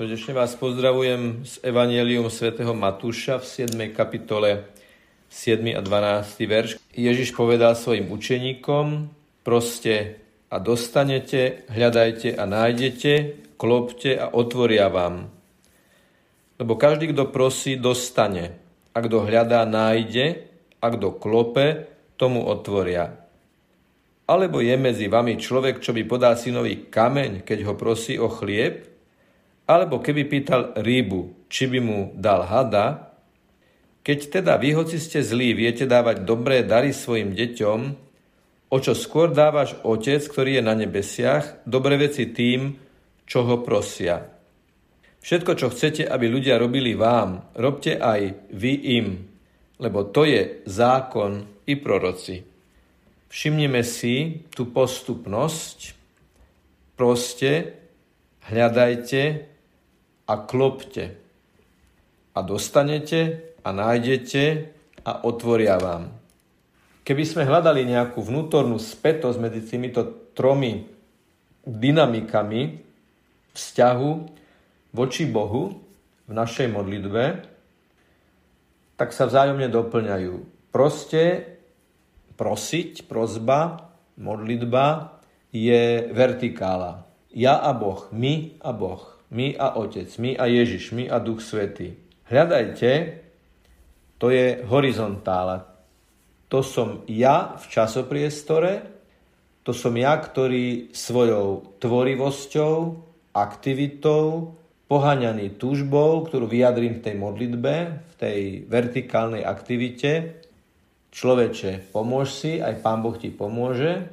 Srdečne vás pozdravujem z Evangelium svätého Matúša v 7. kapitole 7. a 12. verš. Ježiš povedal svojim učeníkom, proste a dostanete, hľadajte a nájdete, klopte a otvoria vám. Lebo každý, kto prosí, dostane. A kto hľadá, nájde. A kto klope, tomu otvoria. Alebo je medzi vami človek, čo by podal synovi kameň, keď ho prosí o chlieb? Alebo keby pýtal rybu, či by mu dal hada, keď teda vy, hoci ste zlí, viete dávať dobré dary svojim deťom, o čo skôr dávaš Otec, ktorý je na nebesiach, dobré veci tým, čo ho prosia. Všetko, čo chcete, aby ľudia robili vám, robte aj vy im, lebo to je zákon i proroci. Všimnime si tú postupnosť. Proste hľadajte, a klopte a dostanete a nájdete a otvoria vám. Keby sme hľadali nejakú vnútornú spätosť medzi týmito tromi dynamikami vzťahu voči Bohu v našej modlitbe, tak sa vzájomne doplňajú. Proste prosiť, prozba, modlitba je vertikála. Ja a Boh, my a Boh my a Otec, my a Ježiš, my a Duch Svetý. Hľadajte, to je horizontála. To som ja v časopriestore, to som ja, ktorý svojou tvorivosťou, aktivitou, poháňaný túžbou, ktorú vyjadrím v tej modlitbe, v tej vertikálnej aktivite. Človeče, pomôž si, aj Pán Boh ti pomôže,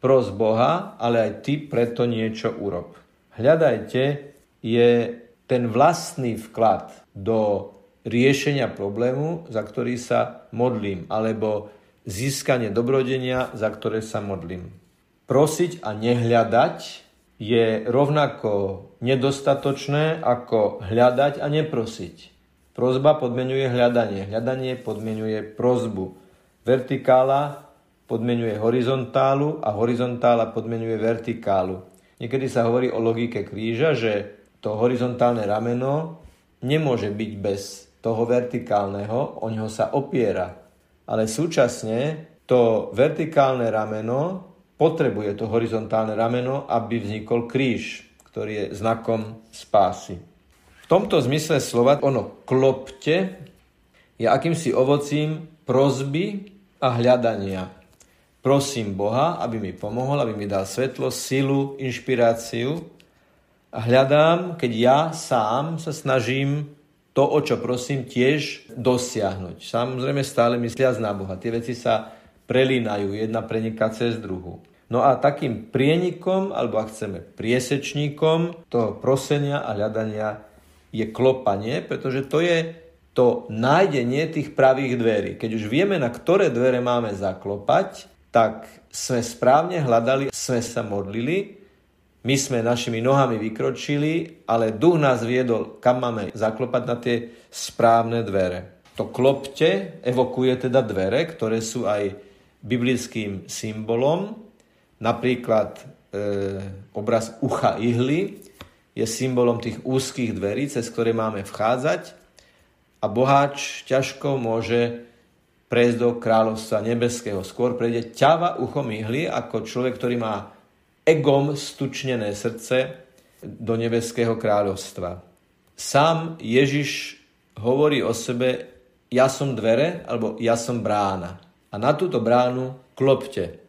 pros Boha, ale aj ty preto niečo urob. Hľadajte je ten vlastný vklad do riešenia problému, za ktorý sa modlím, alebo získanie dobrodenia, za ktoré sa modlím. Prosiť a nehľadať je rovnako nedostatočné ako hľadať a neprosiť. Prozba podmenuje hľadanie, hľadanie podmenuje prozbu. Vertikála podmenuje horizontálu a horizontála podmenuje vertikálu. Niekedy sa hovorí o logike kríža, že to horizontálne rameno nemôže byť bez toho vertikálneho, o neho sa opiera. Ale súčasne to vertikálne rameno potrebuje to horizontálne rameno, aby vznikol kríž, ktorý je znakom spásy. V tomto zmysle slova ono klopte je akýmsi ovocím prozby a hľadania. Prosím Boha, aby mi pomohol, aby mi dal svetlo, silu, inšpiráciu, hľadám, keď ja sám sa snažím to, o čo prosím, tiež dosiahnuť. Samozrejme stále mysliac na Boha. Tie veci sa prelínajú, jedna preniká cez druhu. No a takým prienikom, alebo ak chceme priesečníkom toho prosenia a hľadania je klopanie, pretože to je to nájdenie tých pravých dverí. Keď už vieme, na ktoré dvere máme zaklopať, tak sme správne hľadali, sme sa modlili my sme našimi nohami vykročili, ale duch nás viedol, kam máme zaklopať na tie správne dvere. To klopte evokuje teda dvere, ktoré sú aj biblickým symbolom. Napríklad e, obraz ucha ihly je symbolom tých úzkých dverí, cez ktoré máme vchádzať a boháč ťažko môže prejsť do kráľovstva nebeského. Skôr prejde ťava uchom ihly ako človek, ktorý má egom stučnené srdce do nebeského kráľovstva. Sám Ježiš hovorí o sebe, ja som dvere, alebo ja som brána. A na túto bránu klopte.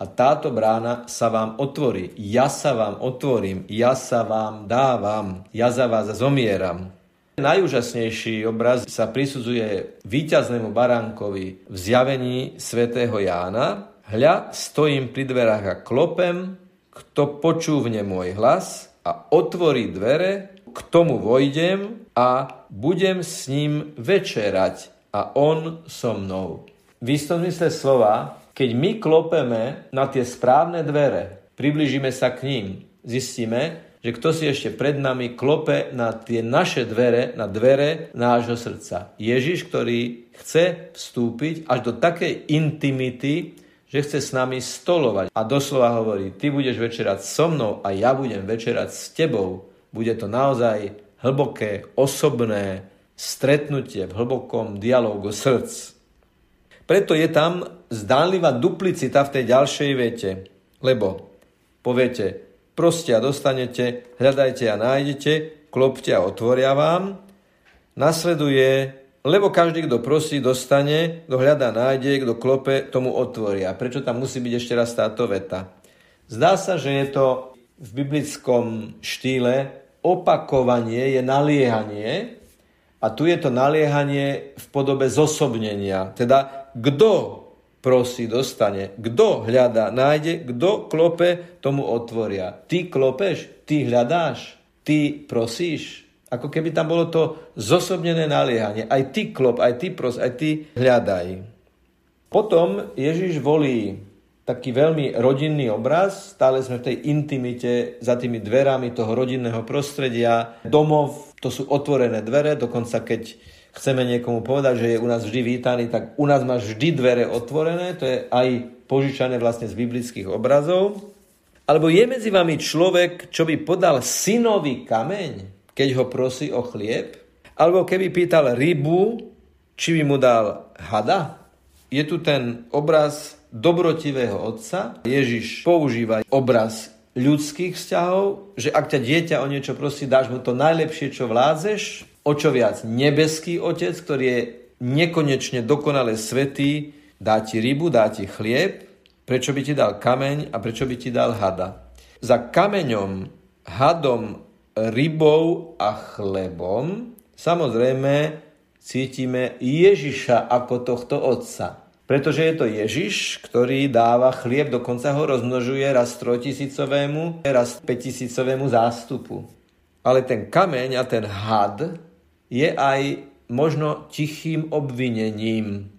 A táto brána sa vám otvorí. Ja sa vám otvorím, ja sa vám dávam, ja za vás zomieram. Najúžasnejší obraz sa prisudzuje víťaznému baránkovi v zjavení svätého Jána, Hľa, stojím pri dverách a klopem, kto počúvne môj hlas a otvorí dvere, k tomu vojdem a budem s ním večerať a on so mnou. V istom zmysle slova, keď my klopeme na tie správne dvere, približíme sa k ním, zistíme, že kto si ešte pred nami klope na tie naše dvere, na dvere nášho srdca. Ježiš, ktorý chce vstúpiť až do takej intimity, že chce s nami stolovať. A doslova hovorí, ty budeš večerať so mnou a ja budem večerať s tebou. Bude to naozaj hlboké, osobné stretnutie v hlbokom dialógu srdc. Preto je tam zdánlivá duplicita v tej ďalšej vete. Lebo poviete, proste a dostanete, hľadajte a nájdete, klopte a otvoria vám. Nasleduje, lebo každý, kto prosí, dostane, kto hľadá, nájde, kto klope, tomu otvoria. Prečo tam musí byť ešte raz táto veta? Zdá sa, že je to v biblickom štýle opakovanie je naliehanie a tu je to naliehanie v podobe zosobnenia. Teda kto prosí, dostane. Kto hľadá, nájde. Kto klope, tomu otvoria. Ty klopeš, ty hľadáš, ty prosíš. Ako keby tam bolo to zosobnené naliehanie. Aj ty klop, aj ty pros, aj ty hľadaj. Potom Ježiš volí taký veľmi rodinný obraz. Stále sme v tej intimite za tými dverami toho rodinného prostredia. Domov, to sú otvorené dvere, dokonca keď chceme niekomu povedať, že je u nás vždy vítaný, tak u nás má vždy dvere otvorené, to je aj požičané vlastne z biblických obrazov. Alebo je medzi vami človek, čo by podal synovi kameň, keď ho prosí o chlieb? Alebo keby pýtal rybu, či by mu dal hada? Je tu ten obraz dobrotivého otca. Ježiš používa obraz ľudských vzťahov, že ak ťa dieťa o niečo prosí, dáš mu to najlepšie, čo vládzeš. O čo viac nebeský otec, ktorý je nekonečne dokonale svetý, dá ti rybu, dá ti chlieb, prečo by ti dal kameň a prečo by ti dal hada. Za kameňom, hadom, rybou a chlebom samozrejme cítime Ježiša ako tohto otca. Pretože je to Ježiš, ktorý dáva chlieb, dokonca ho rozmnožuje raz trojtisícovému, raz päťtisícovému zástupu. Ale ten kameň a ten had je aj možno tichým obvinením.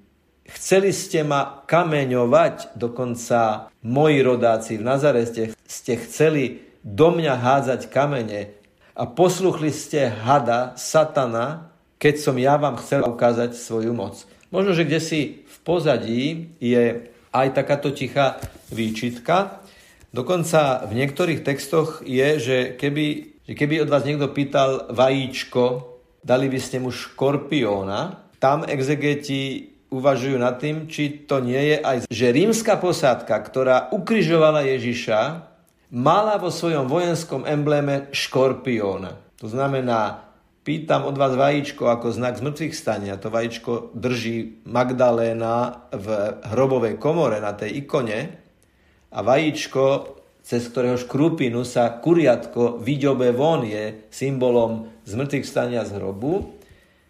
Chceli ste ma kameňovať, dokonca moji rodáci v Nazareste ste chceli do mňa hádzať kamene a posluchli ste hada, satana, keď som ja vám chcel ukázať svoju moc. Možno, že kde si pozadí je aj takáto tichá výčitka. Dokonca v niektorých textoch je, že keby, že keby od vás niekto pýtal vajíčko, dali by ste mu škorpióna. Tam exegeti uvažujú nad tým, či to nie je aj, že rímska posádka, ktorá ukrižovala Ježiša, mala vo svojom vojenskom embléme škorpióna. To znamená, Pýtam od vás vajíčko ako znak zmrtvých stania. To vajíčko drží Magdaléna v hrobovej komore na tej ikone a vajíčko, cez ktorého škrupinu sa kuriatko vyďobe von, je symbolom zmrtvých stania z hrobu.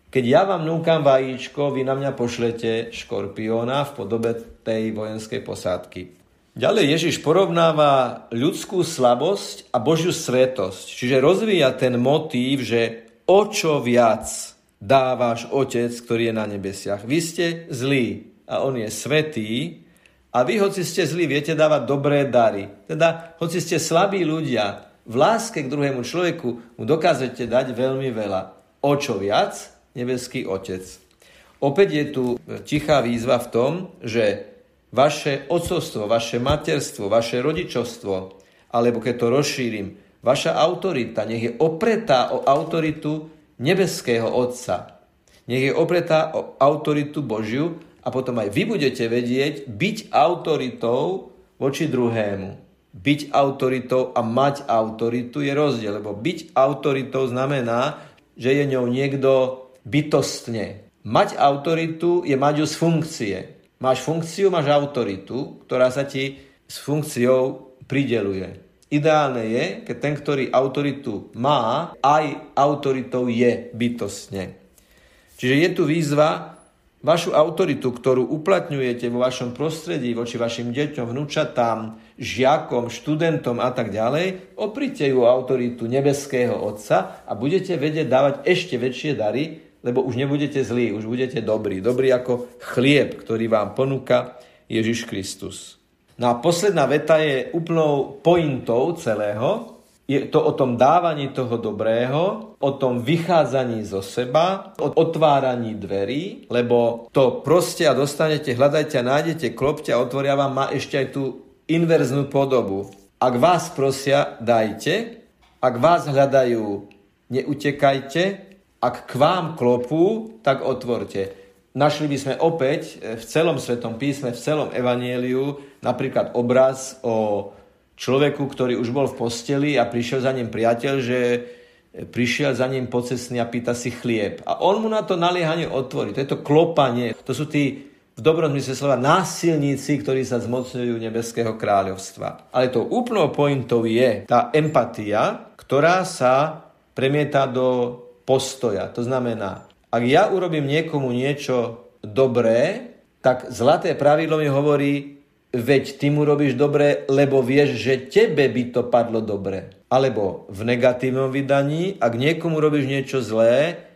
Keď ja vám núkam vajíčko, vy na mňa pošlete škorpióna v podobe tej vojenskej posádky. Ďalej Ježiš porovnáva ľudskú slabosť a Božiu svetosť. Čiže rozvíja ten motív, že o čo viac dá váš Otec, ktorý je na nebesiach. Vy ste zlí a On je svetý a vy, hoci ste zlí, viete dávať dobré dary. Teda, hoci ste slabí ľudia, v láske k druhému človeku mu dokážete dať veľmi veľa. O čo viac? Nebeský Otec. Opäť je tu tichá výzva v tom, že vaše otcovstvo, vaše materstvo, vaše rodičovstvo, alebo keď to rozšírim, Vaša autorita nech je opretá o autoritu nebeského Otca. Nech je opretá o autoritu Božiu a potom aj vy budete vedieť byť autoritou voči druhému. Byť autoritou a mať autoritu je rozdiel, lebo byť autoritou znamená, že je ňou niekto bytostne. Mať autoritu je mať ju z funkcie. Máš funkciu, máš autoritu, ktorá sa ti s funkciou prideluje. Ideálne je, keď ten, ktorý autoritu má, aj autoritou je bytostne. Čiže je tu výzva vašu autoritu, ktorú uplatňujete vo vašom prostredí voči vašim deťom, vnúčatám, žiakom, študentom a tak ďalej, oprite ju autoritu nebeského Otca a budete vedieť dávať ešte väčšie dary, lebo už nebudete zlí, už budete dobrí. Dobrí ako chlieb, ktorý vám ponúka Ježiš Kristus. No a posledná veta je úplnou pointou celého. Je to o tom dávaní toho dobrého, o tom vychádzaní zo seba, o otváraní dverí, lebo to proste a dostanete, hľadajte a nájdete, klopte a otvoria vám má ešte aj tú inverznú podobu. Ak vás prosia, dajte Ak vás hľadajú, neutekajte, ak k vám klopú, tak otvorte. Našli by sme opäť v celom Svetom písme, v celom Evanieliu napríklad obraz o človeku, ktorý už bol v posteli a prišiel za ním priateľ, že prišiel za ním pocesný a pýta si chlieb. A on mu na to naliehanie otvorí. To je to klopanie. To sú tí v dobrom zmysle slova násilníci, ktorí sa zmocňujú nebeského kráľovstva. Ale to úplnou pointou je tá empatia, ktorá sa premieta do postoja. To znamená, ak ja urobím niekomu niečo dobré, tak zlaté pravidlo mi hovorí, veď ty mu robíš dobre, lebo vieš, že tebe by to padlo dobre. Alebo v negatívnom vydaní, ak niekomu robíš niečo zlé,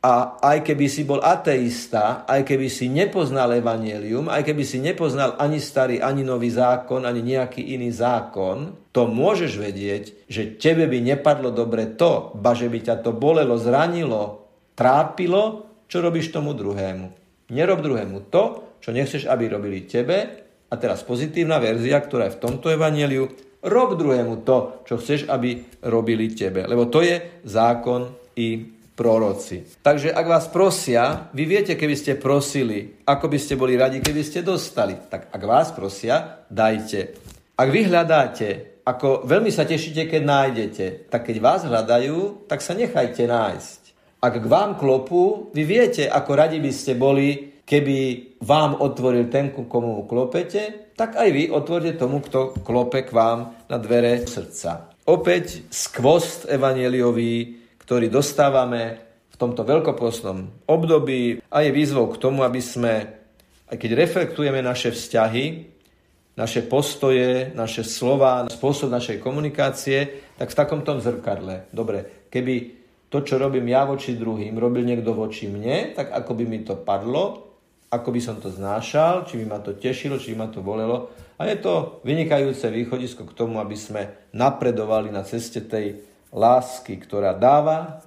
a aj keby si bol ateista, aj keby si nepoznal evanielium, aj keby si nepoznal ani starý, ani nový zákon, ani nejaký iný zákon, to môžeš vedieť, že tebe by nepadlo dobre to, ba že by ťa to bolelo, zranilo, trápilo, čo robíš tomu druhému. Nerob druhému to, čo nechceš, aby robili tebe. A teraz pozitívna verzia, ktorá je v tomto evanieliu, rob druhému to, čo chceš, aby robili tebe. Lebo to je zákon i proroci. Takže ak vás prosia, vy viete, keby ste prosili, ako by ste boli radi, keby ste dostali. Tak ak vás prosia, dajte. Ak vy hľadáte, ako veľmi sa tešíte, keď nájdete, tak keď vás hľadajú, tak sa nechajte nájsť. Ak k vám klopú, vy viete, ako radi by ste boli, keby vám otvoril ten, komu klopete, tak aj vy otvorte tomu, kto klope k vám na dvere srdca. Opäť skvost evanieliový ktorý dostávame v tomto veľkopostnom období a je výzvou k tomu, aby sme, aj keď reflektujeme naše vzťahy, naše postoje, naše slova, spôsob našej komunikácie, tak v takomto zrkadle. Dobre, keby to, čo robím ja voči druhým, robil niekto voči mne, tak ako by mi to padlo, ako by som to znášal, či by ma to tešilo, či by ma to bolelo. A je to vynikajúce východisko k tomu, aby sme napredovali na ceste tej lásky, ktorá dáva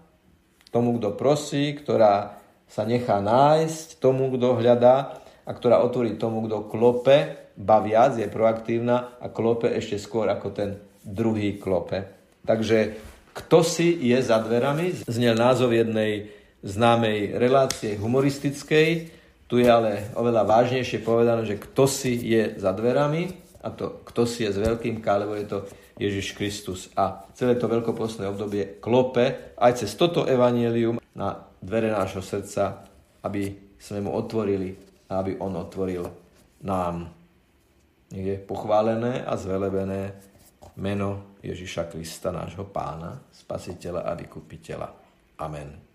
tomu, kto prosí, ktorá sa nechá nájsť tomu, kto hľadá a ktorá otvorí tomu, kto klope, ba viac, je proaktívna a klope ešte skôr ako ten druhý klope. Takže kto si je za dverami? Znel názov jednej známej relácie humoristickej. Tu je ale oveľa vážnejšie povedané, že kto si je za dverami a to kto si je s veľkým K, lebo je to Ježiš Kristus. A celé to veľkopostné obdobie klope aj cez toto evanielium na dvere nášho srdca, aby sme mu otvorili a aby on otvoril nám. Je pochválené a zvelebené meno Ježiša Krista, nášho pána, spasiteľa a vykupiteľa. Amen.